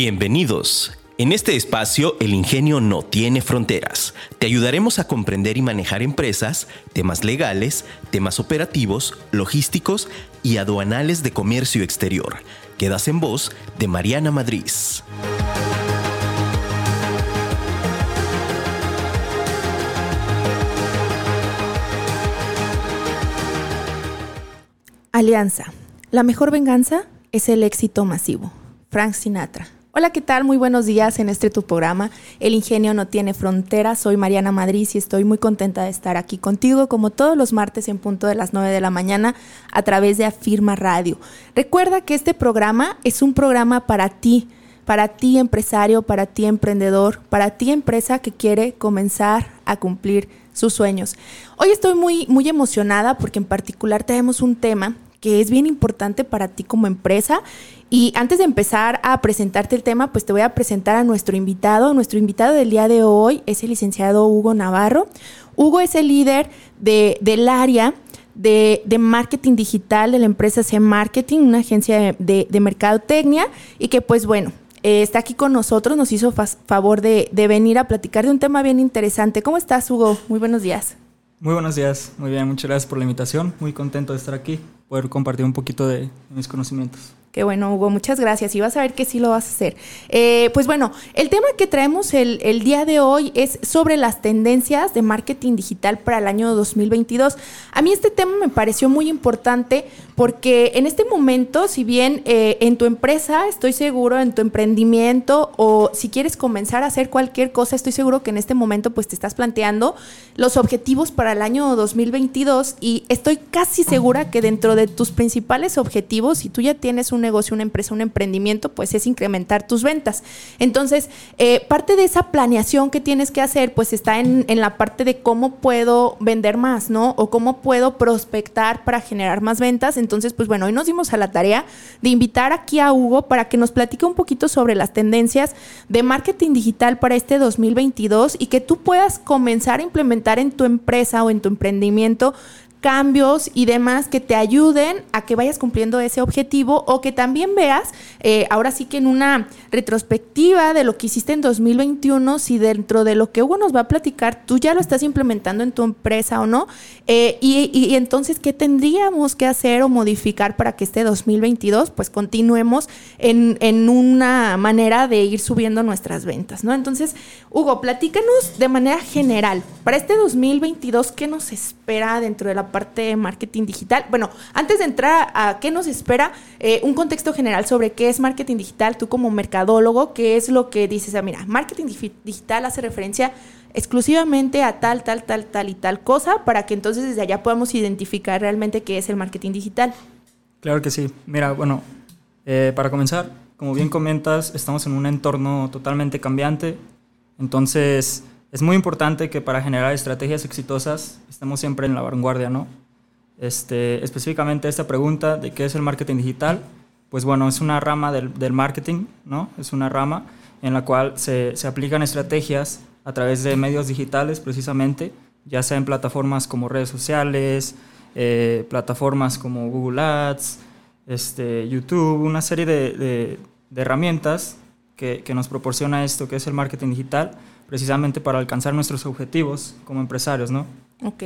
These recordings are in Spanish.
Bienvenidos. En este espacio, el ingenio no tiene fronteras. Te ayudaremos a comprender y manejar empresas, temas legales, temas operativos, logísticos y aduanales de comercio exterior. Quedas en voz de Mariana Madrid. Alianza. La mejor venganza es el éxito masivo. Frank Sinatra. Hola, ¿qué tal? Muy buenos días en este tu programa. El ingenio no tiene fronteras. Soy Mariana Madrid y estoy muy contenta de estar aquí contigo como todos los martes en punto de las 9 de la mañana a través de Afirma Radio. Recuerda que este programa es un programa para ti, para ti empresario, para ti emprendedor, para ti empresa que quiere comenzar a cumplir sus sueños. Hoy estoy muy muy emocionada porque en particular tenemos un tema que es bien importante para ti como empresa. Y antes de empezar a presentarte el tema, pues te voy a presentar a nuestro invitado. Nuestro invitado del día de hoy es el licenciado Hugo Navarro. Hugo es el líder de, del área de, marketing digital de la empresa C Marketing, una agencia de, de mercadotecnia, y que pues bueno, eh, está aquí con nosotros, nos hizo favor de, de venir a platicar de un tema bien interesante. ¿Cómo estás, Hugo? Muy buenos días. Muy buenos días, muy bien, muchas gracias por la invitación, muy contento de estar aquí, poder compartir un poquito de mis conocimientos. Qué bueno, Hugo, muchas gracias. Y vas a ver que sí lo vas a hacer. Eh, pues bueno, el tema que traemos el, el, día de hoy es sobre las tendencias de marketing digital para el año 2022. A mí este tema me pareció muy importante porque en este momento, si bien eh, en tu empresa, estoy seguro, en tu emprendimiento o si quieres comenzar a hacer cualquier cosa, estoy seguro que en este momento pues te estás planteando los objetivos para el año 2022 y estoy casi segura que dentro de tus principales objetivos, si tú ya tienes un negocio, una empresa, un emprendimiento, pues es incrementar tus ventas. Entonces, eh, parte de esa planeación que tienes que hacer, pues está en, en la parte de cómo puedo vender más, ¿no? O cómo puedo prospectar para generar más ventas. Entonces, pues bueno, hoy nos dimos a la tarea de invitar aquí a Hugo para que nos platique un poquito sobre las tendencias de marketing digital para este 2022 y que tú puedas comenzar a implementar en tu empresa o en tu emprendimiento cambios y demás que te ayuden a que vayas cumpliendo ese objetivo o que también veas, eh, ahora sí que en una retrospectiva de lo que hiciste en 2021, si dentro de lo que Hugo nos va a platicar, tú ya lo estás implementando en tu empresa o no, eh, y, y, entonces, ¿qué tendríamos que hacer o modificar para que este 2022 pues continuemos en, en una manera de ir subiendo nuestras ventas, ¿no? Entonces, Hugo, platícanos de manera general, para este 2022, ¿qué nos espera dentro de la parte de marketing digital. Bueno, antes de entrar a qué nos espera, eh, un contexto general sobre qué es marketing digital, tú como mercadólogo, qué es lo que dices, ah, mira, marketing digital hace referencia exclusivamente a tal, tal, tal, tal y tal cosa, para que entonces desde allá podamos identificar realmente qué es el marketing digital. Claro que sí. Mira, bueno, eh, para comenzar, como bien comentas, estamos en un entorno totalmente cambiante, entonces es muy importante que para generar estrategias exitosas estemos siempre en la vanguardia, ¿no? Este, específicamente esta pregunta de qué es el marketing digital, pues bueno, es una rama del, del marketing, ¿no? Es una rama en la cual se, se, aplican estrategias a través de medios digitales precisamente, ya sea en plataformas como redes sociales, eh, plataformas como Google Ads, este, YouTube, una serie de, de, de herramientas que, que nos proporciona esto, que es el marketing digital, precisamente para alcanzar nuestros objetivos como empresarios, ¿no? Ok.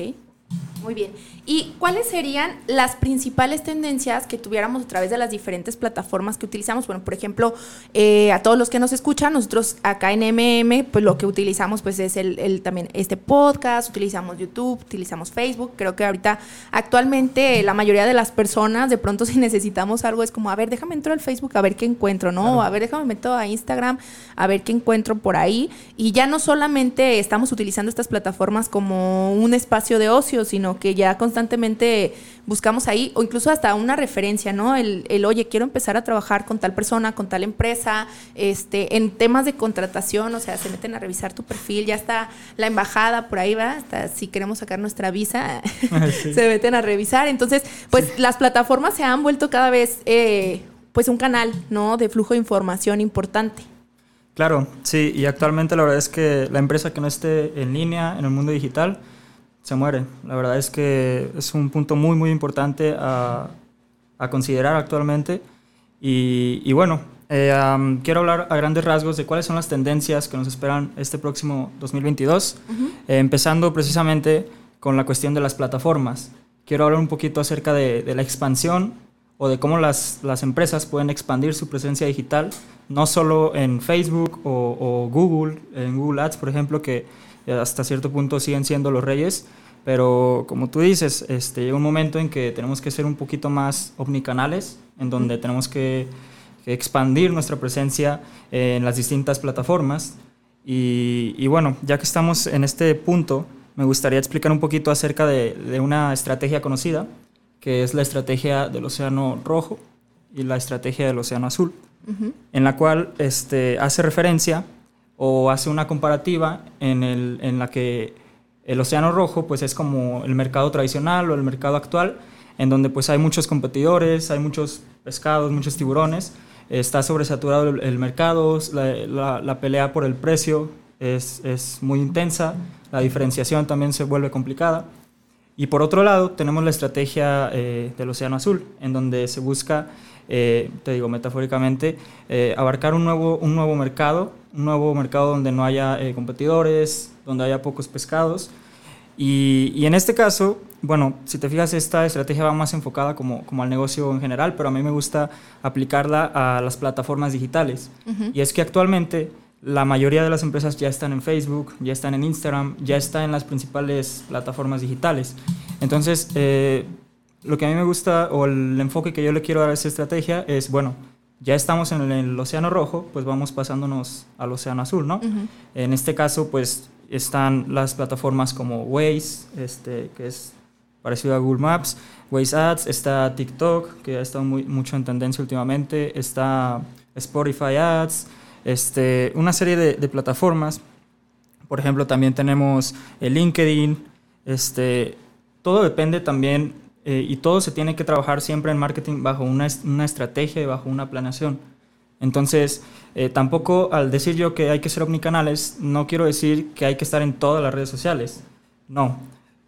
Muy bien. ¿Y cuáles serían las principales tendencias que tuviéramos a través de las diferentes plataformas que utilizamos? Bueno, por ejemplo, eh, a todos los que nos escuchan, nosotros acá en MM, pues lo que utilizamos pues es el, el, también este podcast, utilizamos YouTube, utilizamos Facebook. Creo que ahorita actualmente la mayoría de las personas, de pronto si necesitamos algo, es como, a ver, déjame entrar al Facebook a ver qué encuentro, ¿no? Claro. A ver, déjame meto a Instagram a ver qué encuentro por ahí. Y ya no solamente estamos utilizando estas plataformas como un espacio de ocio, sino que ya constantemente buscamos ahí, o incluso hasta una referencia, ¿no? El, el, oye, quiero empezar a trabajar con tal persona, con tal empresa, este, en temas de contratación, o sea, se meten a revisar tu perfil, ya está la embajada por ahí, va, hasta si queremos sacar nuestra visa, sí. se meten a revisar. Entonces, pues sí. las plataformas se han vuelto cada vez, eh, pues un canal, ¿no? De flujo de información importante. Claro, sí, y actualmente la verdad es que la empresa que no esté en línea en el mundo digital, se muere. La verdad es que es un punto muy, muy importante a, a considerar actualmente. Y, y, bueno, eh, quiero hablar a grandes rasgos de cuáles son las tendencias que nos esperan este próximo 2022, eh, empezando precisamente con la cuestión de las plataformas. Quiero hablar un poquito acerca de, la expansión o de cómo las, las, empresas pueden expandir su presencia digital, no solo en Facebook o, o Google, en Google Ads, por ejemplo, que hasta cierto punto siguen siendo los reyes, pero como tú dices, este, llega un momento en que tenemos que ser un poquito más omnicanales, en donde tenemos que expandir nuestra presencia en las distintas plataformas. Y, bueno, ya que estamos en este punto, me gustaría explicar un poquito acerca de, una estrategia conocida, que es la estrategia del Océano Rojo y la estrategia del Océano Azul, en la cual este, hace referencia o hace una comparativa en, el, en la que el Océano Rojo pues es como el mercado tradicional o el mercado actual, en donde pues hay muchos competidores, hay muchos pescados, muchos tiburones, está sobresaturado el, mercado, la, pelea por el precio es, muy intensa, la diferenciación también se vuelve complicada. Y por otro lado, tenemos la estrategia eh, del Océano Azul, en donde se busca, eh, te digo metafóricamente, eh, abarcar un nuevo, un nuevo mercado, nuevo mercado donde no haya competidores, donde haya pocos pescados. Y, y en este caso, bueno, si te fijas, esta estrategia va más enfocada como, como al negocio en general, pero a mí me gusta aplicarla a las plataformas digitales. Y es que actualmente la mayoría de las empresas ya están en Facebook, ya están en Instagram, ya están en las principales plataformas digitales. Entonces, eh, lo que a mí me gusta o el enfoque que yo le quiero dar a esta estrategia es, bueno, ya estamos en el, océano rojo, pues vamos pasándonos al océano azul, ¿no? En este caso, pues están las plataformas como Waze, este, que es parecido a Google Maps, Waze Ads, está TikTok, que ha estado muy, mucho en tendencia últimamente, está Spotify Ads, este, una serie de, plataformas. Por ejemplo, también tenemos el LinkedIn. Este, todo depende también eh, y todo se tiene que trabajar siempre en marketing bajo una, una estrategia y bajo una planeación. Entonces, eh, tampoco al decir yo que hay que ser omnicanales, no quiero decir que hay que estar en todas las redes sociales. No,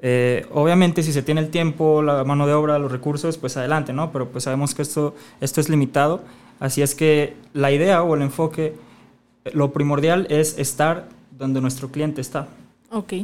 eh, obviamente, si se tiene el tiempo, la mano de obra, los recursos, pues adelante, ¿no? Pero pues sabemos que esto, esto es limitado. Así es que la idea o el enfoque, lo primordial es estar donde nuestro cliente está. Ok.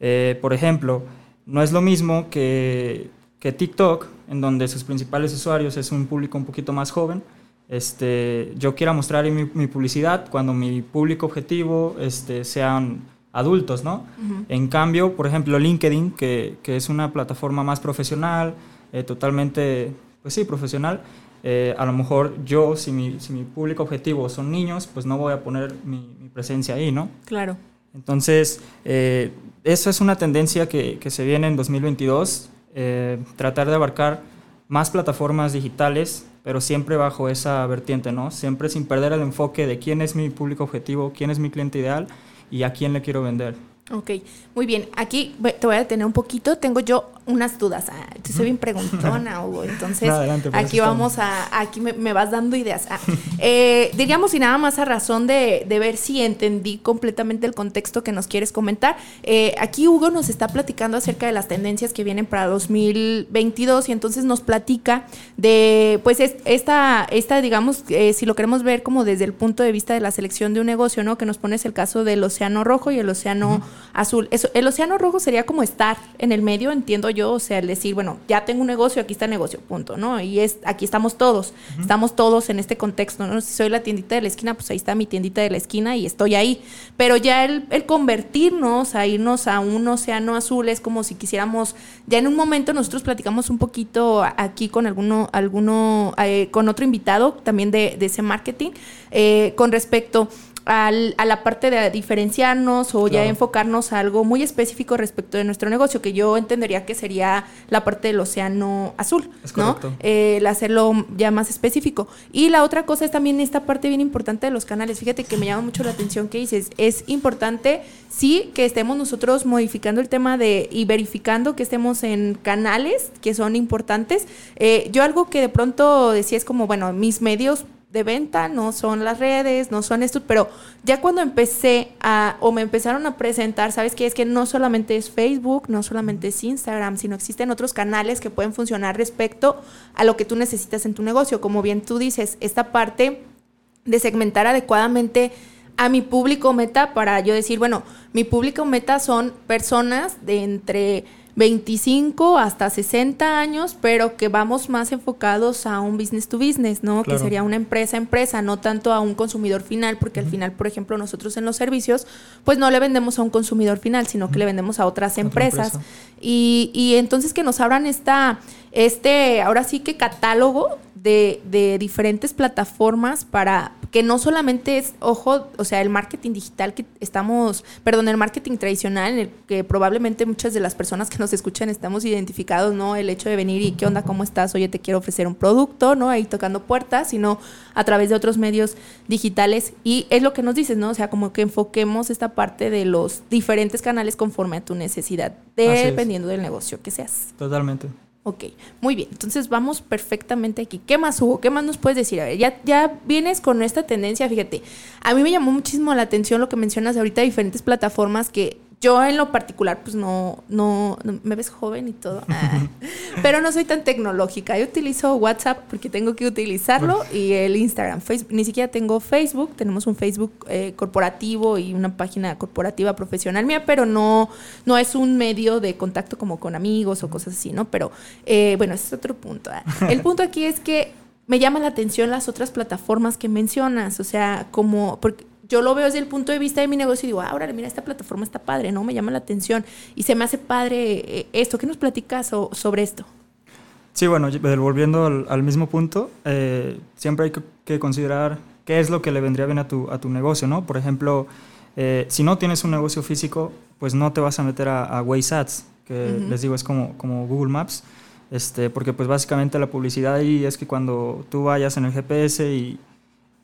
Eh, por ejemplo, no es lo mismo que, que TikTok, en donde sus principales usuarios es un público un poquito más joven. Este, yo quiera mostrar mi, mi publicidad cuando mi público objetivo este, sean adultos, ¿no? En cambio, por ejemplo, LinkedIn, que, que es una plataforma más profesional, eh, totalmente, pues sí, profesional, eh, a lo mejor yo, si mi, si mi, público objetivo son niños, pues no voy a poner mi, presencia ahí, ¿no? Claro. Entonces, eh, esa es una tendencia que, que se viene en 2022, tratar de abarcar más plataformas digitales, pero siempre bajo esa vertiente, ¿no? Siempre sin perder el enfoque de quién es mi público objetivo, quién es mi cliente ideal y a quién le quiero vender. Ok, muy bien. Aquí te voy a detener un poquito. Tengo yo unas dudas. Ah, soy bien preguntona, Hugo. Entonces, aquí vamos a, aquí me, vas dando ideas. Ah, eh, diríamos, y nada más a razón de, ver si entendí completamente el contexto que nos quieres comentar. Eh, aquí Hugo nos está platicando acerca de las tendencias que vienen para 2022 y entonces nos platica de, pues, esta, esta digamos, eh, si lo queremos ver como desde el punto de vista de la selección de un negocio, ¿no? Que nos pones el caso del Océano Rojo y el Océano Azul. Eso, el Océano Rojo sería como estar en el medio, entiendo yo o sea, el decir, bueno, ya tengo un negocio, aquí está el negocio, punto, ¿no? Y es, aquí estamos todos, estamos todos en este contexto, ¿no? Si soy la tiendita de la esquina, pues ahí está mi tiendita de la esquina y estoy ahí. Pero ya el, convertirnos, a irnos a un océano azul, es como si quisiéramos, ya en un momento nosotros platicamos un poquito aquí con alguno, alguno, eh, con otro invitado también de, ese marketing, eh, con respecto al, a la parte de diferenciarnos o ya enfocarnos a algo muy específico respecto de nuestro negocio, que yo entendería que sería la parte del océano azul, ¿no? Eh, el hacerlo ya más específico. Y la otra cosa es también esta parte bien importante de los canales. Fíjate que me llama mucho la atención que dices, es importante, sí, que estemos nosotros modificando el tema de y verificando que estemos en canales que son importantes. Eh, yo algo que de pronto decía es como, bueno, mis medios de venta, no son las redes, no son esto, pero ya cuando empecé a, o me empezaron a presentar, ¿sabes qué? Es que no solamente es Facebook, no solamente es Instagram, sino existen otros canales que pueden funcionar respecto a lo que tú necesitas en tu negocio. Como bien tú dices, esta parte de segmentar adecuadamente a mi público meta para yo decir, bueno, mi público meta son personas de entre 25 hasta 60 años, pero que vamos más enfocados a un business to business, ¿no? Que sería una empresa a empresa, no tanto a un consumidor final, porque al final, por ejemplo, nosotros en los servicios, pues no le vendemos a un consumidor final, sino que le vendemos a otras empresas. Y, y entonces que nos abran esta, este, ahora sí que catálogo de, de, diferentes plataformas para que no solamente es, ojo, o sea, el marketing digital que estamos, perdón, el marketing tradicional, en el que probablemente muchas de las personas que nos escuchan estamos identificados, ¿no? El hecho de venir y qué onda, cómo estás, oye, te quiero ofrecer un producto, ¿no? Ahí tocando puertas, sino a través de otros medios digitales. Y es lo que nos dices, ¿no? O sea, como que enfoquemos esta parte de los diferentes canales conforme a tu necesidad, dependiendo del negocio que seas. Totalmente. Ok, muy bien. Entonces vamos perfectamente aquí. ¿Qué más hubo? ¿Qué más nos puedes decir? A ver, ya, ya vienes con esta tendencia, fíjate. A mí me llamó muchísimo la atención lo que mencionas ahorita, diferentes plataformas que yo en lo particular, pues no, no, me ves joven y todo, ah, pero no soy tan tecnológica. Yo utilizo WhatsApp porque tengo que utilizarlo y el Instagram. Facebook, ni siquiera tengo Facebook, tenemos un Facebook eh, corporativo y una página corporativa profesional mía, pero no, no es un medio de contacto como con amigos o cosas así, ¿no? Pero eh, bueno, ese es otro punto. ¿eh? El punto aquí es que me llama la atención las otras plataformas que mencionas, o sea, como, porque yo lo veo desde el punto de vista de mi negocio y digo, ahora mira, esta plataforma está padre, ¿no? Me llama la atención y se me hace padre eh, esto. ¿Qué nos platicas sobre esto? Sí, bueno, volviendo al, mismo punto, eh, siempre hay que, considerar qué es lo que le vendría bien a tu, a tu negocio, ¿no? Por ejemplo, eh, si no tienes un negocio físico, pues no te vas a meter a, a Waze Ads, que les digo es como, como Google Maps, este, porque pues básicamente la publicidad ahí es que cuando tú vayas en el GPS y,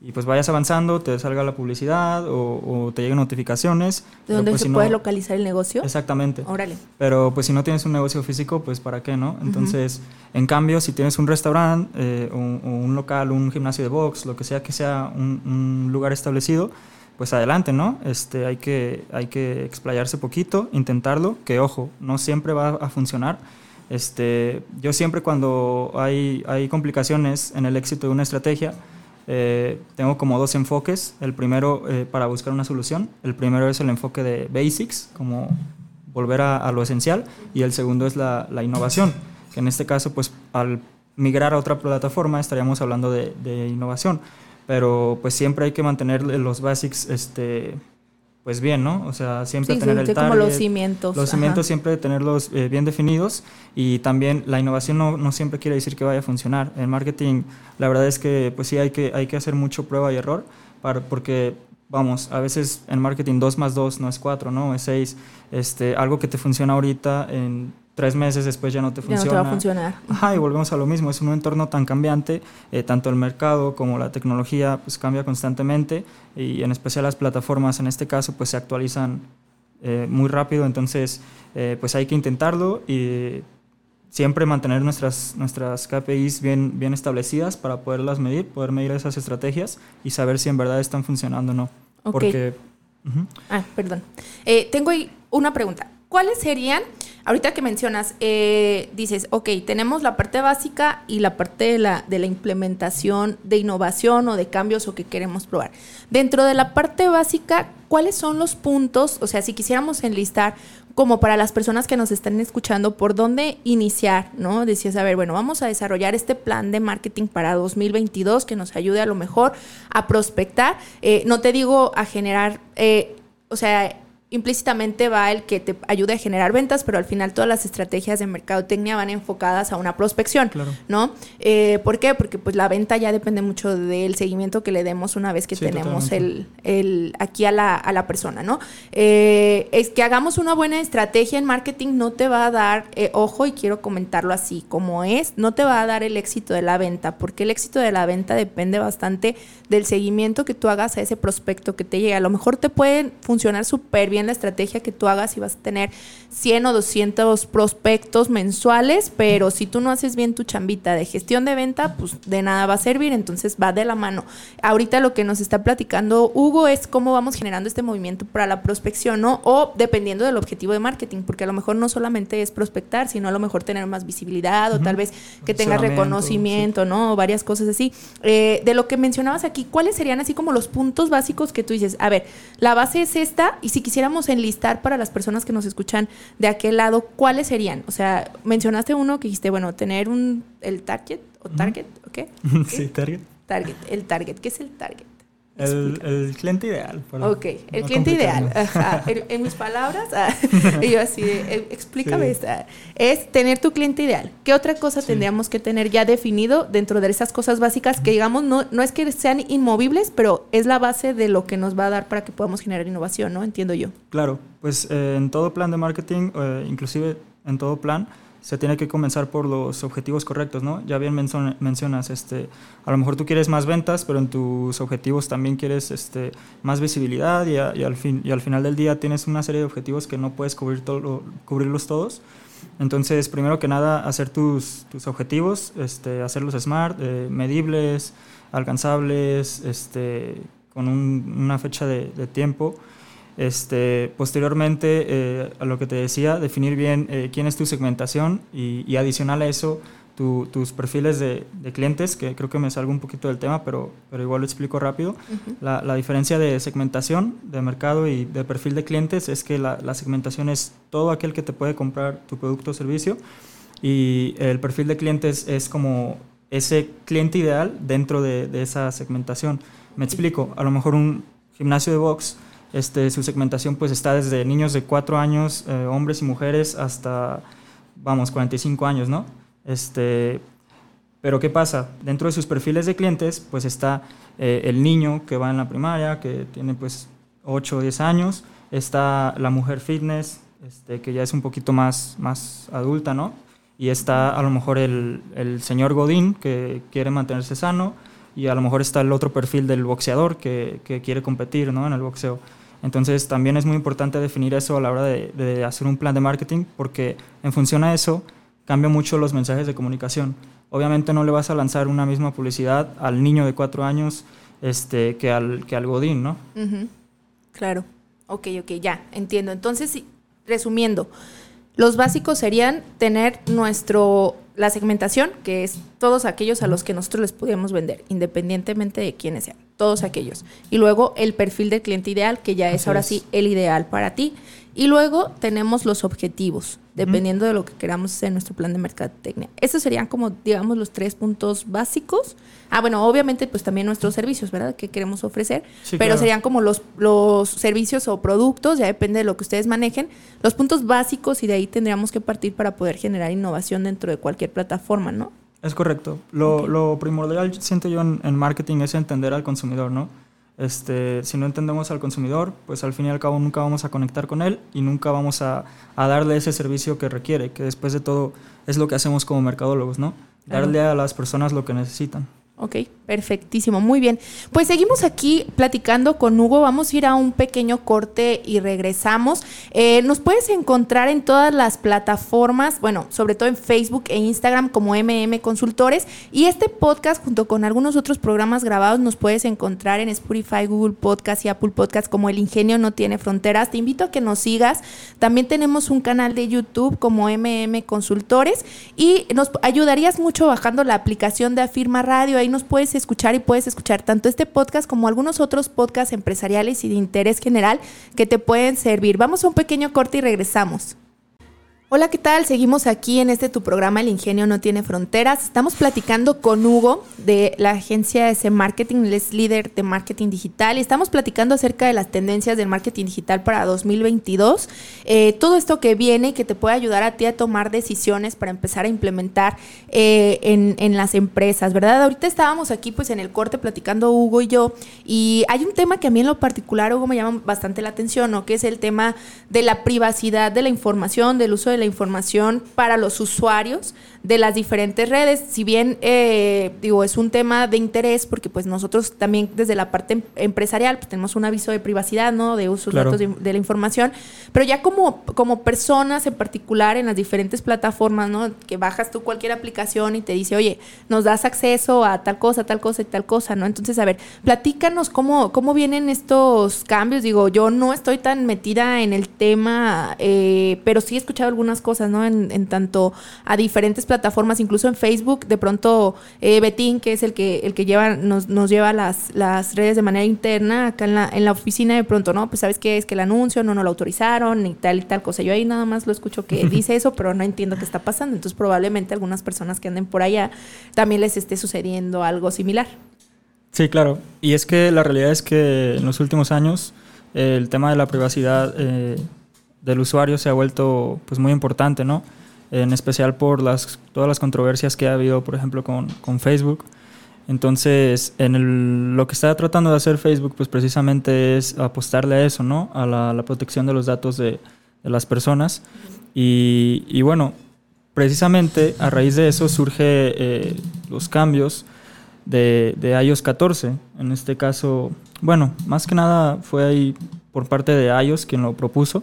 y pues vayas avanzando, te salga la publicidad o, te lleguen notificaciones. ¿De dónde pues se puede localizar el negocio? Exactamente. Órale. Pero pues si no tienes un negocio físico, pues para qué, ¿no? Entonces, en cambio, si tienes un restaurante eh, o, un local, un gimnasio de box, lo que sea que sea un, lugar establecido, pues adelante, ¿no? Este, hay, que, hay que explayarse poquito, intentarlo, que ojo, no siempre va a funcionar. Este, yo siempre cuando hay, hay complicaciones en el éxito de una estrategia, eh, tengo como dos enfoques. El primero eh, para buscar una solución. El primero es el enfoque de basics, como volver a, lo esencial. Y el segundo es la, innovación, que en este caso, pues al migrar a otra plataforma estaríamos hablando de, de innovación. Pero pues siempre hay que mantener los basics este, pues bien, ¿no? O sea, siempre tener el target. como los cimientos. Los cimientos siempre tenerlos eh, bien definidos y también la innovación no, no, siempre quiere decir que vaya a funcionar. En marketing, la verdad es que pues sí hay que, hay que hacer mucho prueba y error para, porque, vamos, a veces en marketing 2 más 2 no es 4, ¿no? Es 6. Este, algo que te funciona ahorita en tres meses después ya no te funciona. Ya no te va a funcionar. Ajá, y volvemos a lo mismo, es un entorno tan cambiante, eh, tanto el mercado como la tecnología pues cambia constantemente y en especial las plataformas en este caso pues se actualizan eh, muy rápido, entonces eh, pues hay que intentarlo y siempre mantener nuestras, nuestras KPIs bien, bien establecidas para poderlas medir, poder medir esas estrategias y saber si en verdad están funcionando o no. Porque... Ah, perdón. tengo ahí una pregunta. ¿Cuáles serían Ahorita que mencionas, eh, dices, ok, tenemos la parte básica y la parte de la, de la implementación de innovación o de cambios o que queremos probar. Dentro de la parte básica, ¿cuáles son los puntos? O sea, si quisiéramos enlistar como para las personas que nos están escuchando, por dónde iniciar, ¿no? Decías, a ver, bueno, vamos a desarrollar este plan de marketing para 2022 que nos ayude a lo mejor a prospectar. Eh, no te digo a generar, eh, o sea, implícitamente va el que te ayude a generar ventas, pero al final todas las estrategias de mercadotecnia van enfocadas a una prospección, ¿no? Eh, ¿Por qué? Porque pues la venta ya depende mucho del seguimiento que le demos una vez que tenemos el, el, aquí a la, a la persona, ¿no? Eh, es que hagamos una buena estrategia en marketing no te va a dar, eh, ojo, y quiero comentarlo así como es, no te va a dar el éxito de la venta, porque el éxito de la venta depende bastante del seguimiento que tú hagas a ese prospecto que te llega. A lo mejor te puede funcionar súper bien la estrategia que tú hagas y vas a tener 100 o 200 prospectos mensuales, pero si tú no haces bien tu chambita de gestión de venta, pues de nada va a servir, entonces va de la mano. Ahorita lo que nos está platicando Hugo es cómo vamos generando este movimiento para la prospección, ¿no? O dependiendo del objetivo de marketing, porque a lo mejor no solamente es prospectar, sino a lo mejor tener más visibilidad o tal vez que tengas reconocimiento, ¿no? O varias cosas así. Eh, de lo que mencionabas aquí, ¿cuáles serían así como los puntos básicos que tú dices? A ver, la base es esta y si quisiéramos enlistar para las personas que nos escuchan de aquel lado, ¿cuáles serían? O sea, mencionaste uno que dijiste, bueno, tener un, el target o target, ¿ok? Sí, target. Target, el target, ¿qué es el target? El, cliente ideal. Ok, el cliente ideal. En, mis palabras, ah, yo así, eh, explícame esta. Es tener tu cliente ideal. ¿Qué otra cosa tendríamos que tener ya definido dentro de esas cosas básicas que, digamos, no, no es que sean inmovibles, pero es la base de lo que nos va a dar para que podamos generar innovación, ¿no? Entiendo yo. Claro, pues eh, en todo plan de marketing, eh, inclusive en todo plan, se tiene que comenzar por los objetivos correctos, ¿no? Ya bien mencionas, este, a lo mejor tú quieres más ventas, pero en tus objetivos también quieres este, más visibilidad y, al fin, y al final del día tienes una serie de objetivos que no puedes cubrir todo, cubrirlos todos. Entonces, primero que nada, hacer tus, tus objetivos, este, hacerlos smart, eh, medibles, alcanzables, este, con una fecha de, de tiempo. Este, posteriormente, eh, a lo que te decía, definir bien eh, quién es tu segmentación y, adicional a eso, tus perfiles de, clientes, que creo que me salgo un poquito del tema, pero, pero igual lo explico rápido. la, diferencia de segmentación de mercado y de perfil de clientes es que la, segmentación es todo aquel que te puede comprar tu producto o servicio y el perfil de clientes es como ese cliente ideal dentro de, de esa segmentación. Me explico, a lo mejor un gimnasio de box este, su segmentación pues está desde niños de 4 años, eh, hombres y mujeres, hasta, vamos, 45 años, ¿no? Este, pero ¿qué pasa? Dentro de sus perfiles de clientes pues está eh, el niño que va en la primaria, que tiene pues 8 o 10 años, está la mujer fitness, este, que ya es un poquito más, más adulta, ¿no? Y está a lo mejor el, el señor Godín, que quiere mantenerse sano, y a lo mejor está el otro perfil del boxeador que, que quiere competir ¿no? en el boxeo. Entonces también es muy importante definir eso a la hora de, hacer un plan de marketing porque en función a eso cambia mucho los mensajes de comunicación. Obviamente no le vas a lanzar una misma publicidad al niño de cuatro años este, que, al, que al Godín, ¿no? Claro. Ok, ok, ya, entiendo. Entonces, resumiendo, los básicos serían tener nuestro la segmentación, que es todos aquellos a los que nosotros les podíamos vender, independientemente de quiénes sean, todos aquellos. Y luego el perfil del cliente ideal, que ya es ahora sí el ideal para ti. Y luego tenemos los objetivos, dependiendo de lo que queramos hacer en nuestro plan de mercadotecnia. Esos serían como, digamos, los tres puntos básicos. Ah, bueno, obviamente, pues también nuestros servicios, ¿verdad? Que queremos ofrecer. pero serían como los, los servicios o productos, ya depende de lo que ustedes manejen, los puntos básicos y de ahí tendríamos que partir para poder generar innovación dentro de cualquier plataforma, ¿no? Es correcto. Lo, lo primordial, siento yo, en, en marketing es entender al consumidor, ¿no? Este, si no entendemos al consumidor, pues al fin y al cabo nunca vamos a conectar con él y nunca vamos a, a darle ese servicio que requiere, que después de todo es lo que hacemos como mercadólogos, ¿no? Darle a las personas lo que necesitan. Ok, perfectísimo, muy bien. Pues seguimos aquí platicando con Hugo, vamos a ir a un pequeño corte y regresamos. Eh, nos puedes encontrar en todas las plataformas, bueno, sobre todo en Facebook e Instagram como MM Consultores y este podcast junto con algunos otros programas grabados nos puedes encontrar en Spotify, Google Podcast y Apple Podcast como El Ingenio No Tiene Fronteras. Te invito a que nos sigas. También tenemos un canal de YouTube como MM Consultores y nos ayudarías mucho bajando la aplicación de Afirma Radio ahí nos puedes escuchar y puedes escuchar tanto este podcast como algunos otros podcasts empresariales y de interés general que te pueden servir. Vamos a un pequeño corte y regresamos. Hola, ¿qué tal? Seguimos aquí en este tu programa El Ingenio no tiene fronteras. Estamos platicando con Hugo de la agencia S Marketing, es líder de marketing digital y estamos platicando acerca de las tendencias del marketing digital para 2022. Eh, todo esto que viene y que te puede ayudar a ti a tomar decisiones para empezar a implementar eh, en, en, las empresas, ¿verdad? Ahorita estábamos aquí pues en el corte platicando Hugo y yo y hay un tema que a mí en lo particular, Hugo, me llama bastante la atención, ¿no? Que es el tema de la privacidad de la información, del uso de la información para los usuarios de las diferentes redes. Si bien, eh, digo, es un tema de interés, porque pues nosotros también desde la parte em, empresarial pues, tenemos un aviso de privacidad, ¿no? De uso de datos de, la información, pero ya como, como personas en particular en las diferentes plataformas, ¿no? Que bajas tú cualquier aplicación y te dice, oye, nos das acceso a tal cosa, tal cosa y tal cosa, ¿no? Entonces, a ver, platícanos cómo, cómo vienen estos cambios. Digo, yo no estoy tan metida en el tema, eh, pero sí he escuchado algunas cosas, ¿no? En, en tanto a diferentes plataformas, incluso en Facebook, de pronto eh, Betín, que es el que, el que lleva, nos, nos lleva las, las redes de manera interna, acá en la, en la oficina, de pronto, ¿no? Pues sabes qué es que el anuncio no nos lo autorizaron y tal y tal cosa. Yo ahí nada más lo escucho que dice eso, pero no entiendo qué está pasando. Entonces probablemente algunas personas que anden por allá también les esté sucediendo algo similar. Sí, claro. Y es que la realidad es que en los últimos años el tema de la privacidad eh, del usuario se ha vuelto pues muy importante, ¿no? En especial por las, todas las controversias que ha habido, por ejemplo, con, con Facebook. Entonces, en el, lo que está tratando de hacer Facebook, pues precisamente es apostarle a eso, ¿no? A la, protección de los datos de, de las personas. Y, y, bueno, precisamente a raíz de eso surge eh, los cambios de, de, iOS 14. En este caso, bueno, más que nada fue ahí por parte de iOS quien lo propuso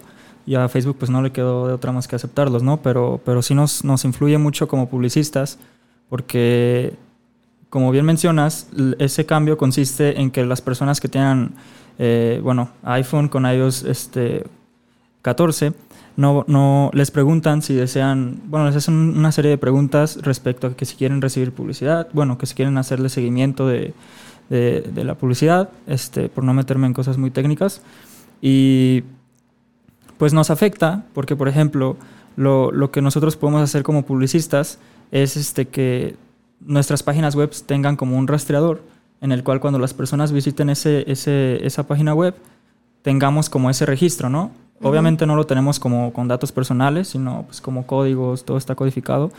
y a Facebook pues no le quedó de otra más que aceptarlos, ¿no? Pero, pero sí nos, nos influye mucho como publicistas porque como bien mencionas, ese cambio consiste en que las personas que tengan, eh, bueno, iPhone con iOS este, 14, no, no les preguntan si desean, bueno, les hacen una serie de preguntas respecto a que si quieren recibir publicidad, bueno, que si quieren hacerle seguimiento de, de, la publicidad, este, por no meterme en cosas muy técnicas. Y pues nos afecta porque, por ejemplo, lo, lo que nosotros podemos hacer como publicistas es este, que nuestras páginas web tengan como un rastreador en el cual cuando las personas visiten ese, ese, esa página web tengamos como ese registro, ¿no? Obviamente no lo tenemos como con datos personales, sino pues como códigos, todo está codificado,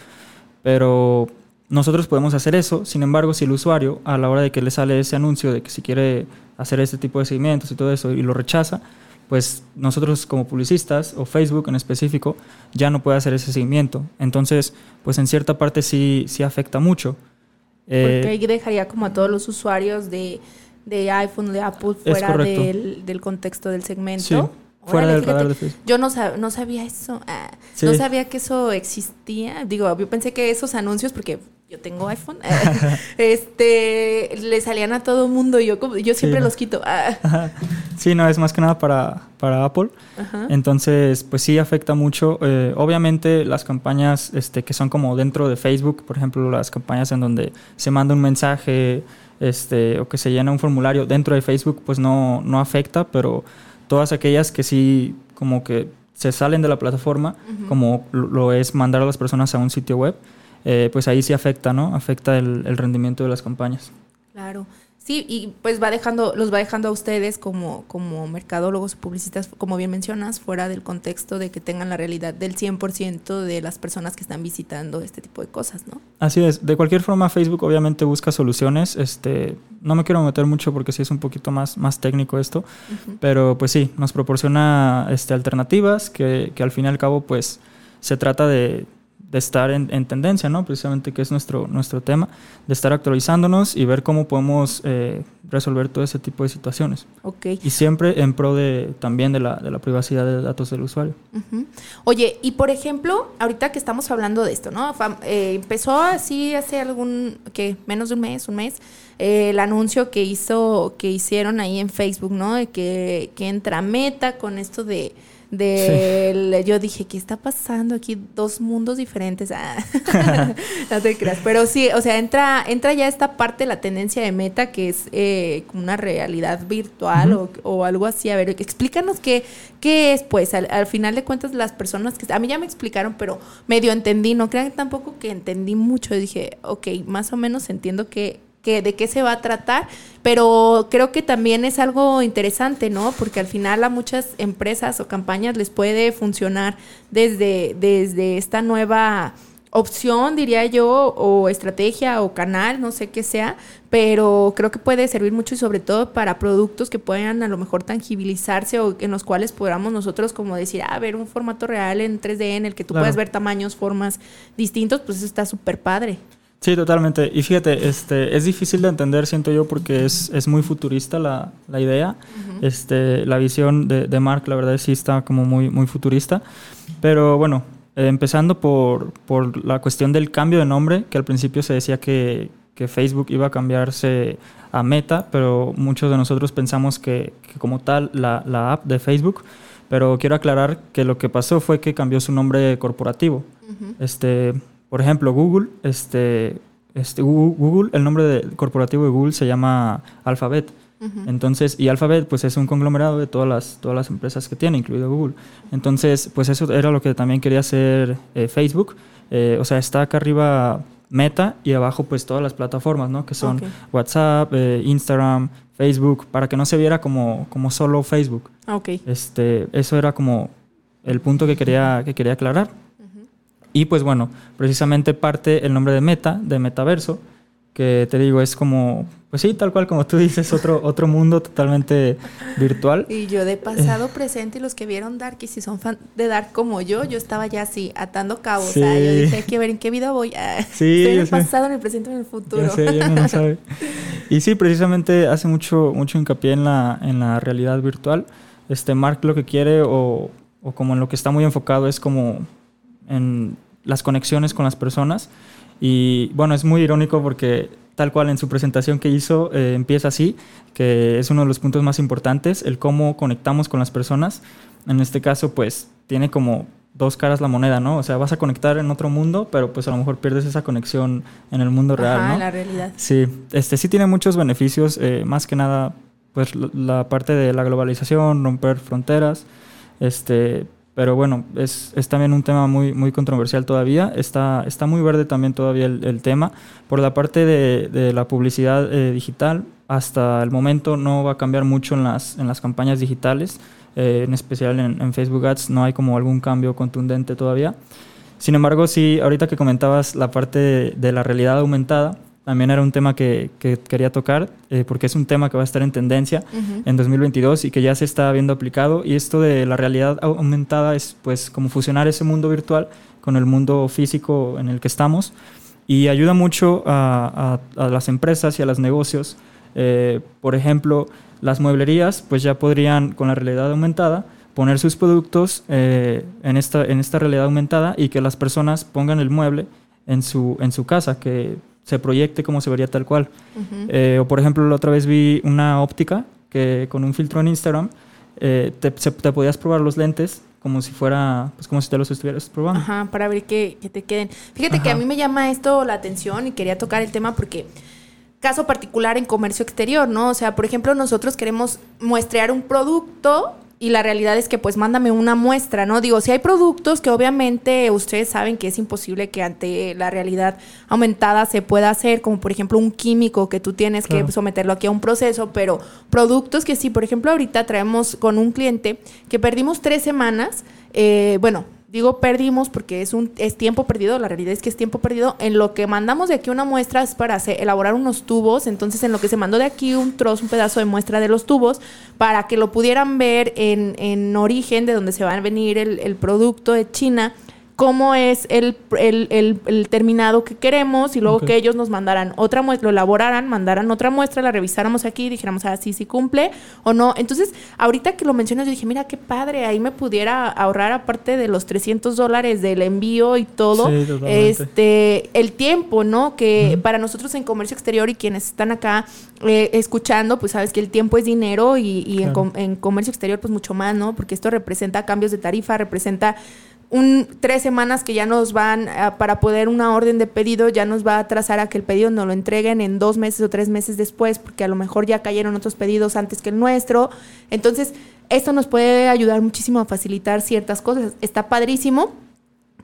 pero nosotros podemos hacer eso, sin embargo, si el usuario a la hora de que le sale ese anuncio de que si quiere hacer este tipo de seguimientos y todo eso y lo rechaza, pues nosotros como publicistas o Facebook en específico ya no puede hacer ese seguimiento. Entonces, pues en cierta parte sí, sí afecta mucho. Porque eh, ahí dejaría como a todos los usuarios de, de iPhone, de Apple, fuera del, del, contexto del segmento. Sí, fuera del radar de Facebook. Yo no, no sabía eso. Ah, no sabía que eso existía. Digo, yo pensé que esos anuncios, porque yo tengo iPhone, este, le salían a todo mundo y yo, yo siempre los quito. Ah. Sí, no, es más que nada para, para Apple. Entonces, pues sí afecta mucho. Eh, obviamente las campañas este, que son como dentro de Facebook, por ejemplo, las campañas en donde se manda un mensaje este, o que se llena un formulario dentro de Facebook, pues no, no afecta, pero todas aquellas que sí como que se salen de la plataforma, como lo es mandar a las personas a un sitio web, eh, pues ahí sí afecta, ¿no? Afecta el, rendimiento de las campañas. Claro. Sí, y pues va dejando, los va dejando a ustedes como, como mercadólogos, publicistas, como bien mencionas, fuera del contexto de que tengan la realidad del 100% de las personas que están visitando este tipo de cosas, ¿no? Así es. De cualquier forma, Facebook obviamente busca soluciones. Este, no me quiero meter mucho porque sí es un poquito más, más técnico esto, pero pues sí, nos proporciona este, alternativas que, que al fin y al cabo pues se trata de de estar en, tendencia, ¿no? Precisamente que es nuestro, nuestro tema, de estar actualizándonos y ver cómo podemos eh, resolver todo ese tipo de situaciones. Okay. Y siempre en pro de, también de la, de la privacidad de datos del usuario. Oye, y por ejemplo, ahorita que estamos hablando de esto, ¿no? Eh, empezó así hace algún, que menos de un mes, un mes, eh, el anuncio que hizo, que hicieron ahí en Facebook, ¿no? De que, que entra Meta con esto de del yo dije qué está pasando aquí dos mundos diferentes. Ah, no te creas. Pero sí o sea entra entra ya esta parte la tendencia de meta que es eh, como una realidad virtual o, algo así. A ver explícanos qué qué es pues al, final de cuentas las personas que a mí ya me explicaron pero medio entendí. No crean tampoco que entendí mucho. Dije ok más o menos entiendo que de qué se va a tratar, pero creo que también es algo interesante, ¿no? Porque al final a muchas empresas o campañas les puede funcionar desde, desde esta nueva opción, diría yo, o estrategia o canal, no sé qué sea, pero creo que puede servir mucho y sobre todo para productos que puedan a lo mejor tangibilizarse o en los cuales podamos nosotros como decir, ah, ver un formato real en 3D en el que tú puedes ver tamaños, formas distintos, pues eso está súper padre. Sí, totalmente. Y fíjate, este, es difícil de entender, siento yo, porque es, es muy futurista la, la idea. este, la visión de, de Mark, la verdad, sí está como muy, muy futurista. Pero bueno, eh, empezando por, por, la cuestión del cambio de nombre, que al principio se decía que, que, Facebook iba a cambiarse a Meta, pero muchos de nosotros pensamos que, que como tal la, la, app de Facebook, pero quiero aclarar que lo que pasó fue que cambió su nombre corporativo. Uh -huh. este, por ejemplo, Google, este, este, Google, el nombre de, corporativo de Google se llama Alphabet. Entonces, y Alphabet pues es un conglomerado de todas las, todas las empresas que tiene, incluido Google. Entonces, pues eso era lo que también quería hacer eh, Facebook. Eh, o sea, está acá arriba Meta y abajo pues todas las plataformas, ¿no? Que son okay. WhatsApp, eh, Instagram, Facebook, para que no se viera como, como solo Facebook. Okay. Este, eso era como el punto que quería, que quería aclarar. Y pues bueno, precisamente parte el nombre de Meta, de metaverso, que te digo, es como, pues sí, tal cual como tú dices, otro, otro mundo totalmente virtual. Y yo de pasado, presente, y los que vieron Dark y si son fan de Dark como yo, yo estaba ya así, atando cabos. Sí. O sea, yo dije, hay que ver en qué vida voy. Ah, sí, estoy en el pasado, en el presente, en el futuro. Ya sé, ya no sabe. Y sí, precisamente hace mucho, mucho hincapié en la, en la realidad virtual. Este Mark lo que quiere, o, o como en lo que está muy enfocado, es como en las conexiones con las personas y bueno, es muy irónico porque tal cual en su presentación que hizo eh, empieza así, que es uno de los puntos más importantes, el cómo conectamos con las personas. En este caso, pues tiene como dos caras la moneda, ¿no? O sea, vas a conectar en otro mundo, pero pues a lo mejor pierdes esa conexión en el mundo real, Ajá, ¿no? la realidad. Sí, este sí tiene muchos beneficios, eh, más que nada, pues la parte de la globalización, romper fronteras, este, pero bueno, es, es, también un tema muy, muy controversial todavía. Está, está muy verde también todavía el, el tema. Por la parte de, de la publicidad eh, digital, hasta el momento no va a cambiar mucho en las, en las campañas digitales, eh, en especial en, en, Facebook Ads, no hay como algún cambio contundente todavía. Sin embargo, sí, ahorita que comentabas la parte de, de la realidad aumentada, también era un tema que, que quería tocar, eh, porque es un tema que va a estar en tendencia uh -huh. en 2022 y que ya se está viendo aplicado. Y esto de la realidad aumentada es pues como fusionar ese mundo virtual con el mundo físico en el que estamos y ayuda mucho a, a, a las empresas y a los negocios. Eh, por ejemplo, las mueblerías pues ya podrían con la realidad aumentada poner sus productos eh, en, esta, en esta realidad aumentada y que las personas pongan el mueble en su, en su casa, que se proyecte como se vería tal cual. Uh -huh. eh, o por ejemplo, la otra vez vi una óptica que con un filtro en Instagram eh, te, se, te, podías probar los lentes como si fuera, pues como si te los estuvieras probando. Ajá, para ver que, que te queden. Fíjate Ajá. que a mí me llama esto la atención y quería tocar el tema porque caso particular en comercio exterior, ¿no? O sea, por ejemplo, nosotros queremos muestrear un producto y la realidad es que pues mándame una muestra, ¿no? Digo, si hay productos que obviamente ustedes saben que es imposible que ante la realidad aumentada se pueda hacer, como por ejemplo un químico que tú tienes claro. que someterlo aquí a un proceso, pero productos que sí, por ejemplo ahorita traemos con un cliente que perdimos tres semanas, eh, bueno, digo perdimos porque es un es tiempo perdido, la realidad es que es tiempo perdido. En lo que mandamos de aquí una muestra es para hacer, elaborar unos tubos, entonces en lo que se mandó de aquí un trozo, un pedazo de muestra de los tubos, para que lo pudieran ver en, en origen de donde se va a venir el, el producto de China cómo es el, el, el, el, terminado que queremos y luego okay. que ellos nos mandaran otra muestra, lo elaboraran, mandaran otra muestra, la revisáramos aquí y dijéramos, ah, sí, sí cumple o no. Entonces, ahorita que lo mencionas, yo dije, mira qué padre, ahí me pudiera ahorrar aparte de los 300 dólares del envío y todo, sí, este el tiempo, ¿no? Que uh -huh. para nosotros en comercio exterior y quienes están acá eh, escuchando, pues sabes que el tiempo es dinero y, y claro. en, en comercio exterior pues mucho más, ¿no? Porque esto representa cambios de tarifa, representa un, tres semanas que ya nos van a, para poder una orden de pedido, ya nos va a atrasar a que el pedido nos lo entreguen en dos meses o tres meses después, porque a lo mejor ya cayeron otros pedidos antes que el nuestro. Entonces, esto nos puede ayudar muchísimo a facilitar ciertas cosas. Está padrísimo.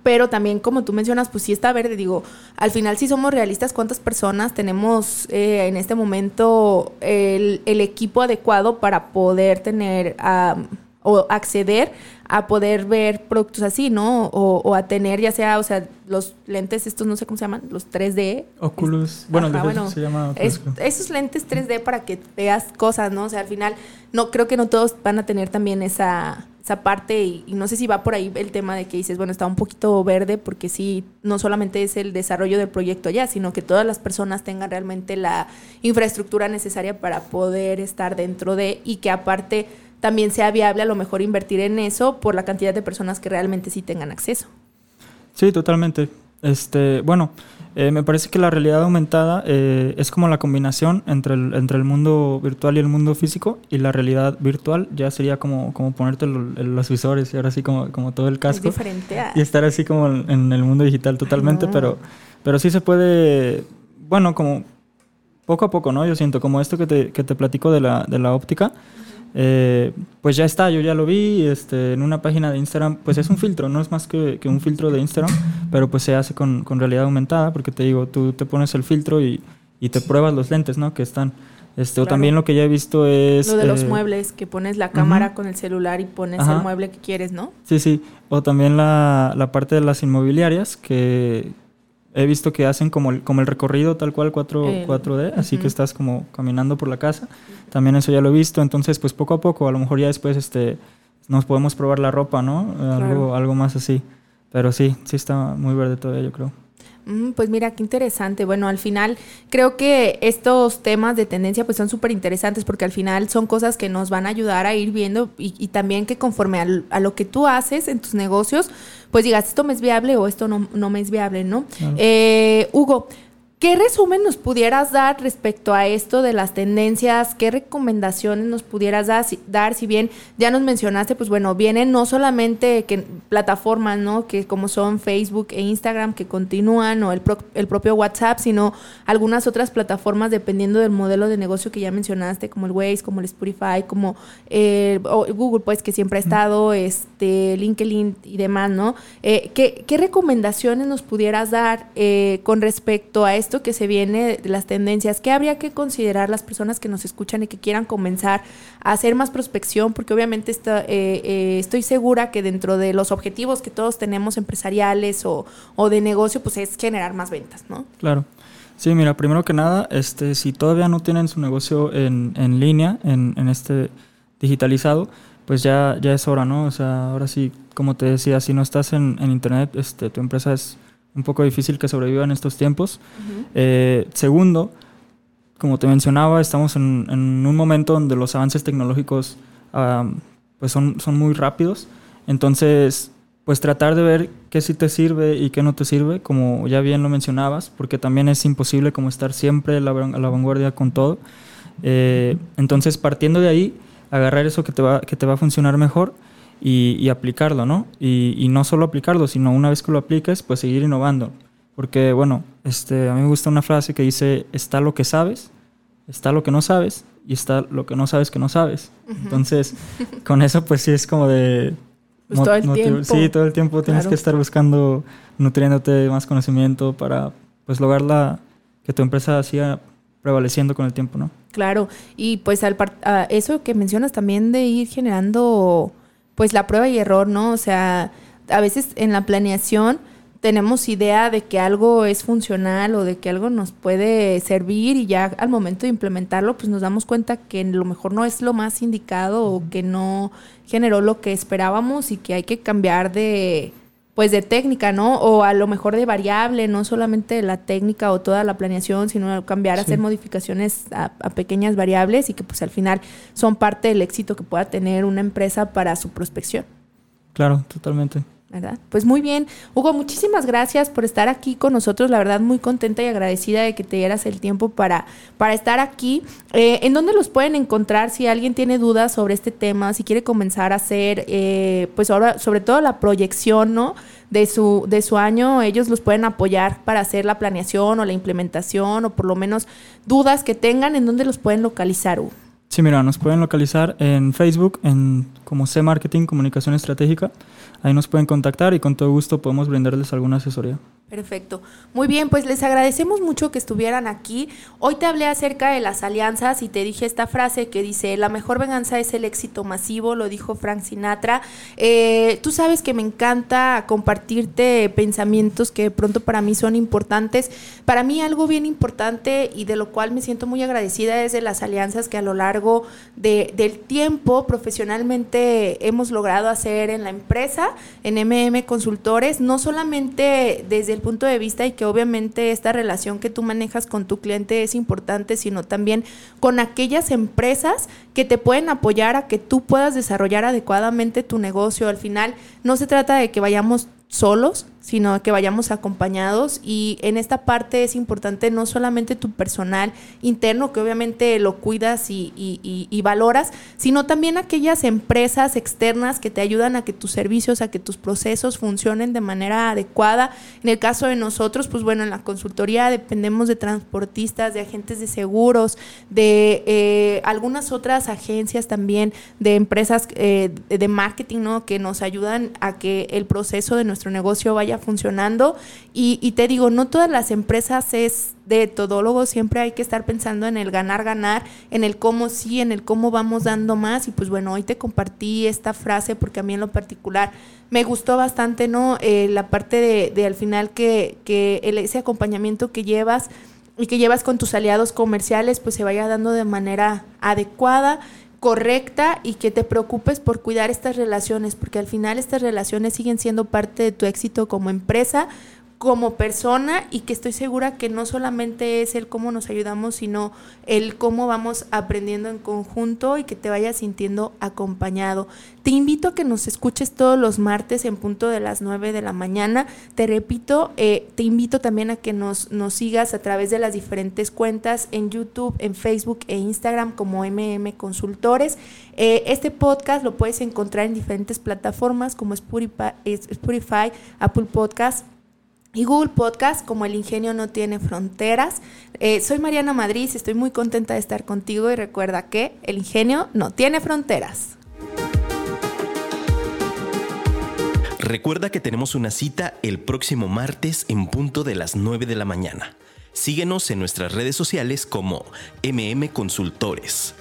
Pero también, como tú mencionas, pues sí está verde. Digo, al final, si somos realistas, ¿cuántas personas tenemos eh, en este momento el, el, equipo adecuado para poder tener um, o acceder a poder ver productos así, ¿no? O, a tener ya sea, o sea, los lentes estos, no sé cómo se llaman, los 3D. Oculus. bueno, se llama esos lentes 3D para que veas cosas, ¿no? O sea, al final, no creo que no todos van a tener también esa, esa parte y, no sé si va por ahí el tema de que dices, bueno, está un poquito verde porque sí, no solamente es el desarrollo del proyecto allá, sino que todas las personas tengan realmente la infraestructura necesaria para poder estar dentro de y que aparte también sea viable a lo mejor invertir en eso por la cantidad de personas que realmente sí tengan acceso. Sí, totalmente. Este, bueno, eh, me parece que la realidad aumentada eh, es como la combinación entre el, entre el mundo virtual y el mundo físico y la realidad virtual ya sería como, como ponerte los visores y ahora sí como, como todo el casco. diferente Y estar así como en el mundo digital totalmente, pero, pero sí se puede, bueno, como poco a poco, ¿no? Yo siento como esto que te, que te platico de la, de la óptica. Eh, pues ya está, yo ya lo vi este, en una página de Instagram, pues es un filtro, no es más que, un filtro de Instagram, pero pues se hace con, realidad aumentada, porque te digo, tú te pones el filtro y, te pruebas los lentes, ¿no? Que están... Este, O también lo que ya he visto es... Lo de los eh, muebles, que pones la cámara con el celular y pones el mueble que quieres, ¿no? Sí, sí. O también la, la parte de las inmobiliarias, que, he visto que hacen como el, como el recorrido tal cual 4, 4D, así que estás como caminando por la casa. También eso ya lo he visto, entonces pues poco a poco, a lo mejor ya después este, nos podemos probar la ropa, ¿no? Algo, algo más así. Pero sí, sí está muy verde todavía, yo creo. Mm, pues mira, qué interesante. Bueno, al final creo que estos temas de tendencia pues son súper interesantes porque al final son cosas que nos van a ayudar a ir viendo y, también que conforme a, lo que tú haces en tus negocios, pues digas, esto me es viable o esto no, no me es viable, ¿no? Eh, Hugo, ¿Qué resumen nos pudieras dar respecto a esto de las tendencias? ¿Qué recomendaciones nos pudieras dar? Si bien ya nos mencionaste, pues bueno, vienen no solamente que plataformas, ¿no? Que como son Facebook e Instagram que continúan o el, el propio WhatsApp, sino algunas otras plataformas dependiendo del modelo de negocio que ya mencionaste, como el Waze, como el Spotify, como eh, Google, pues que siempre ha estado, este, LinkedIn y demás, ¿no? Eh, ¿qué, ¿qué, recomendaciones nos pudieras dar eh, con respecto a esto? Esto que se viene de las tendencias, ¿qué habría que considerar las personas que nos escuchan y que quieran comenzar a hacer más prospección? Porque obviamente está, eh, eh, estoy segura que dentro de los objetivos que todos tenemos empresariales o, de negocio, pues es generar más ventas, ¿no? Claro. Sí, mira, primero que nada, este, si todavía no tienen su negocio en, en línea, en, en este digitalizado, pues ya, ya es hora, ¿no? O sea, ahora sí, como te decía, si no estás en, en internet, este, tu empresa es un poco difícil que sobreviva en estos tiempos. Eh, segundo, como te mencionaba, estamos en, un momento donde los avances tecnológicos pues son, son muy rápidos. Entonces, pues tratar de ver qué sí te sirve y qué no te sirve, como ya bien lo mencionabas, porque también es imposible como estar siempre a la, vanguardia con todo. Eh, entonces, partiendo de ahí, agarrar eso que te va, que te va a funcionar mejor y, aplicarlo, ¿no? Y, no solo aplicarlo, sino una vez que lo apliques, pues seguir innovando. Porque, bueno, este, a mí me gusta una frase que dice, está lo que sabes, está lo que no sabes y está lo que no sabes que no sabes. Entonces, con eso pues sí es como de... Pues todo el tiempo. Sí, todo el tiempo tienes que estar buscando, nutriéndote más conocimiento para pues lograr la, que tu empresa siga prevaleciendo con el tiempo, ¿no? Claro, y pues al eso que mencionas también de ir generando pues la prueba y error, ¿no? O sea, a veces en la planeación tenemos idea de que algo es funcional o de que algo nos puede servir y ya al momento de implementarlo pues nos damos cuenta que lo mejor no es lo más indicado o que no generó lo que esperábamos y que hay que cambiar de pues de técnica, ¿no? O a lo mejor de variable, no solamente la técnica o toda la planeación, sino cambiar, hacer modificaciones a, pequeñas variables y que pues al final son parte del éxito que pueda tener una empresa para su prospección. Claro, totalmente. ¿Verdad? Pues muy bien. Hugo, muchísimas gracias por estar aquí con nosotros. La verdad, muy contenta y agradecida de que te dieras el tiempo para, para estar aquí. Eh, ¿En dónde los pueden encontrar si alguien tiene dudas sobre este tema, si quiere comenzar a hacer, eh, pues ahora, sobre todo la proyección, ¿no? De su, de su año, ellos los pueden apoyar para hacer la planeación o la implementación o por lo menos dudas que tengan, ¿en dónde los pueden localizar, Hugo? Sí, mira, nos pueden localizar en Facebook, en como C Marketing Comunicación Estratégica. Ahí nos pueden contactar y con todo gusto podemos brindarles alguna asesoría. Perfecto. Muy bien, pues les agradecemos mucho que estuvieran aquí. Hoy te hablé acerca de las alianzas y te dije esta frase que dice, la mejor venganza es el éxito masivo, lo dijo Frank Sinatra. Eh, tú sabes que me encanta compartirte pensamientos que de pronto para mí son importantes. Para mí algo bien importante y de lo cual me siento muy agradecida es de las alianzas que a lo largo de, del tiempo profesionalmente hemos logrado hacer en la empresa, en MM Consultores, no solamente desde el punto de vista y que obviamente esta relación que tú manejas con tu cliente es importante, sino también con aquellas empresas que te pueden apoyar a que tú puedas desarrollar adecuadamente tu negocio. Al final no se trata de que vayamos solos, sino que vayamos acompañados y en esta parte es importante no solamente tu personal interno, que obviamente lo cuidas y, y, valoras, sino también aquellas empresas externas que te ayudan a que tus servicios, a que tus procesos funcionen de manera adecuada. En el caso de nosotros, pues bueno, en la consultoría dependemos de transportistas, de agentes de seguros, de eh, algunas otras agencias también, de empresas eh, de marketing, ¿no? Que nos ayudan a que el proceso de nuestro negocio vaya funcionando. Y, te digo, no todas las empresas es de todólogo, siempre hay que estar pensando en el ganar, ganar, en el cómo sí, en el cómo vamos dando más. Y pues bueno, hoy te compartí esta frase porque a mí en lo particular me gustó bastante, ¿no? Eh, la parte de, al final que, que ese acompañamiento que llevas y que llevas con tus aliados comerciales, pues se vaya dando de manera adecuada correcta y que te preocupes por cuidar estas relaciones, porque al final estas relaciones siguen siendo parte de tu éxito como empresa, como persona y que estoy segura que no solamente es el cómo nos ayudamos, sino el cómo vamos aprendiendo en conjunto y que te vayas sintiendo acompañado. Te invito a que nos escuches todos los martes en punto de las 9 de la mañana. Te repito, eh, te invito también a que nos, nos sigas a través de las diferentes cuentas en YouTube, en Facebook e Instagram como MM Consultores. Eh, este podcast lo puedes encontrar en diferentes plataformas como Spotify, Apple Podcast y Google Podcast, como el ingenio no tiene fronteras. Eh, soy Mariana Madrid, estoy muy contenta de estar contigo y recuerda que el ingenio no tiene fronteras. Recuerda que tenemos una cita el próximo martes en punto de las 9 de la mañana. Síguenos en nuestras redes sociales como MM Consultores.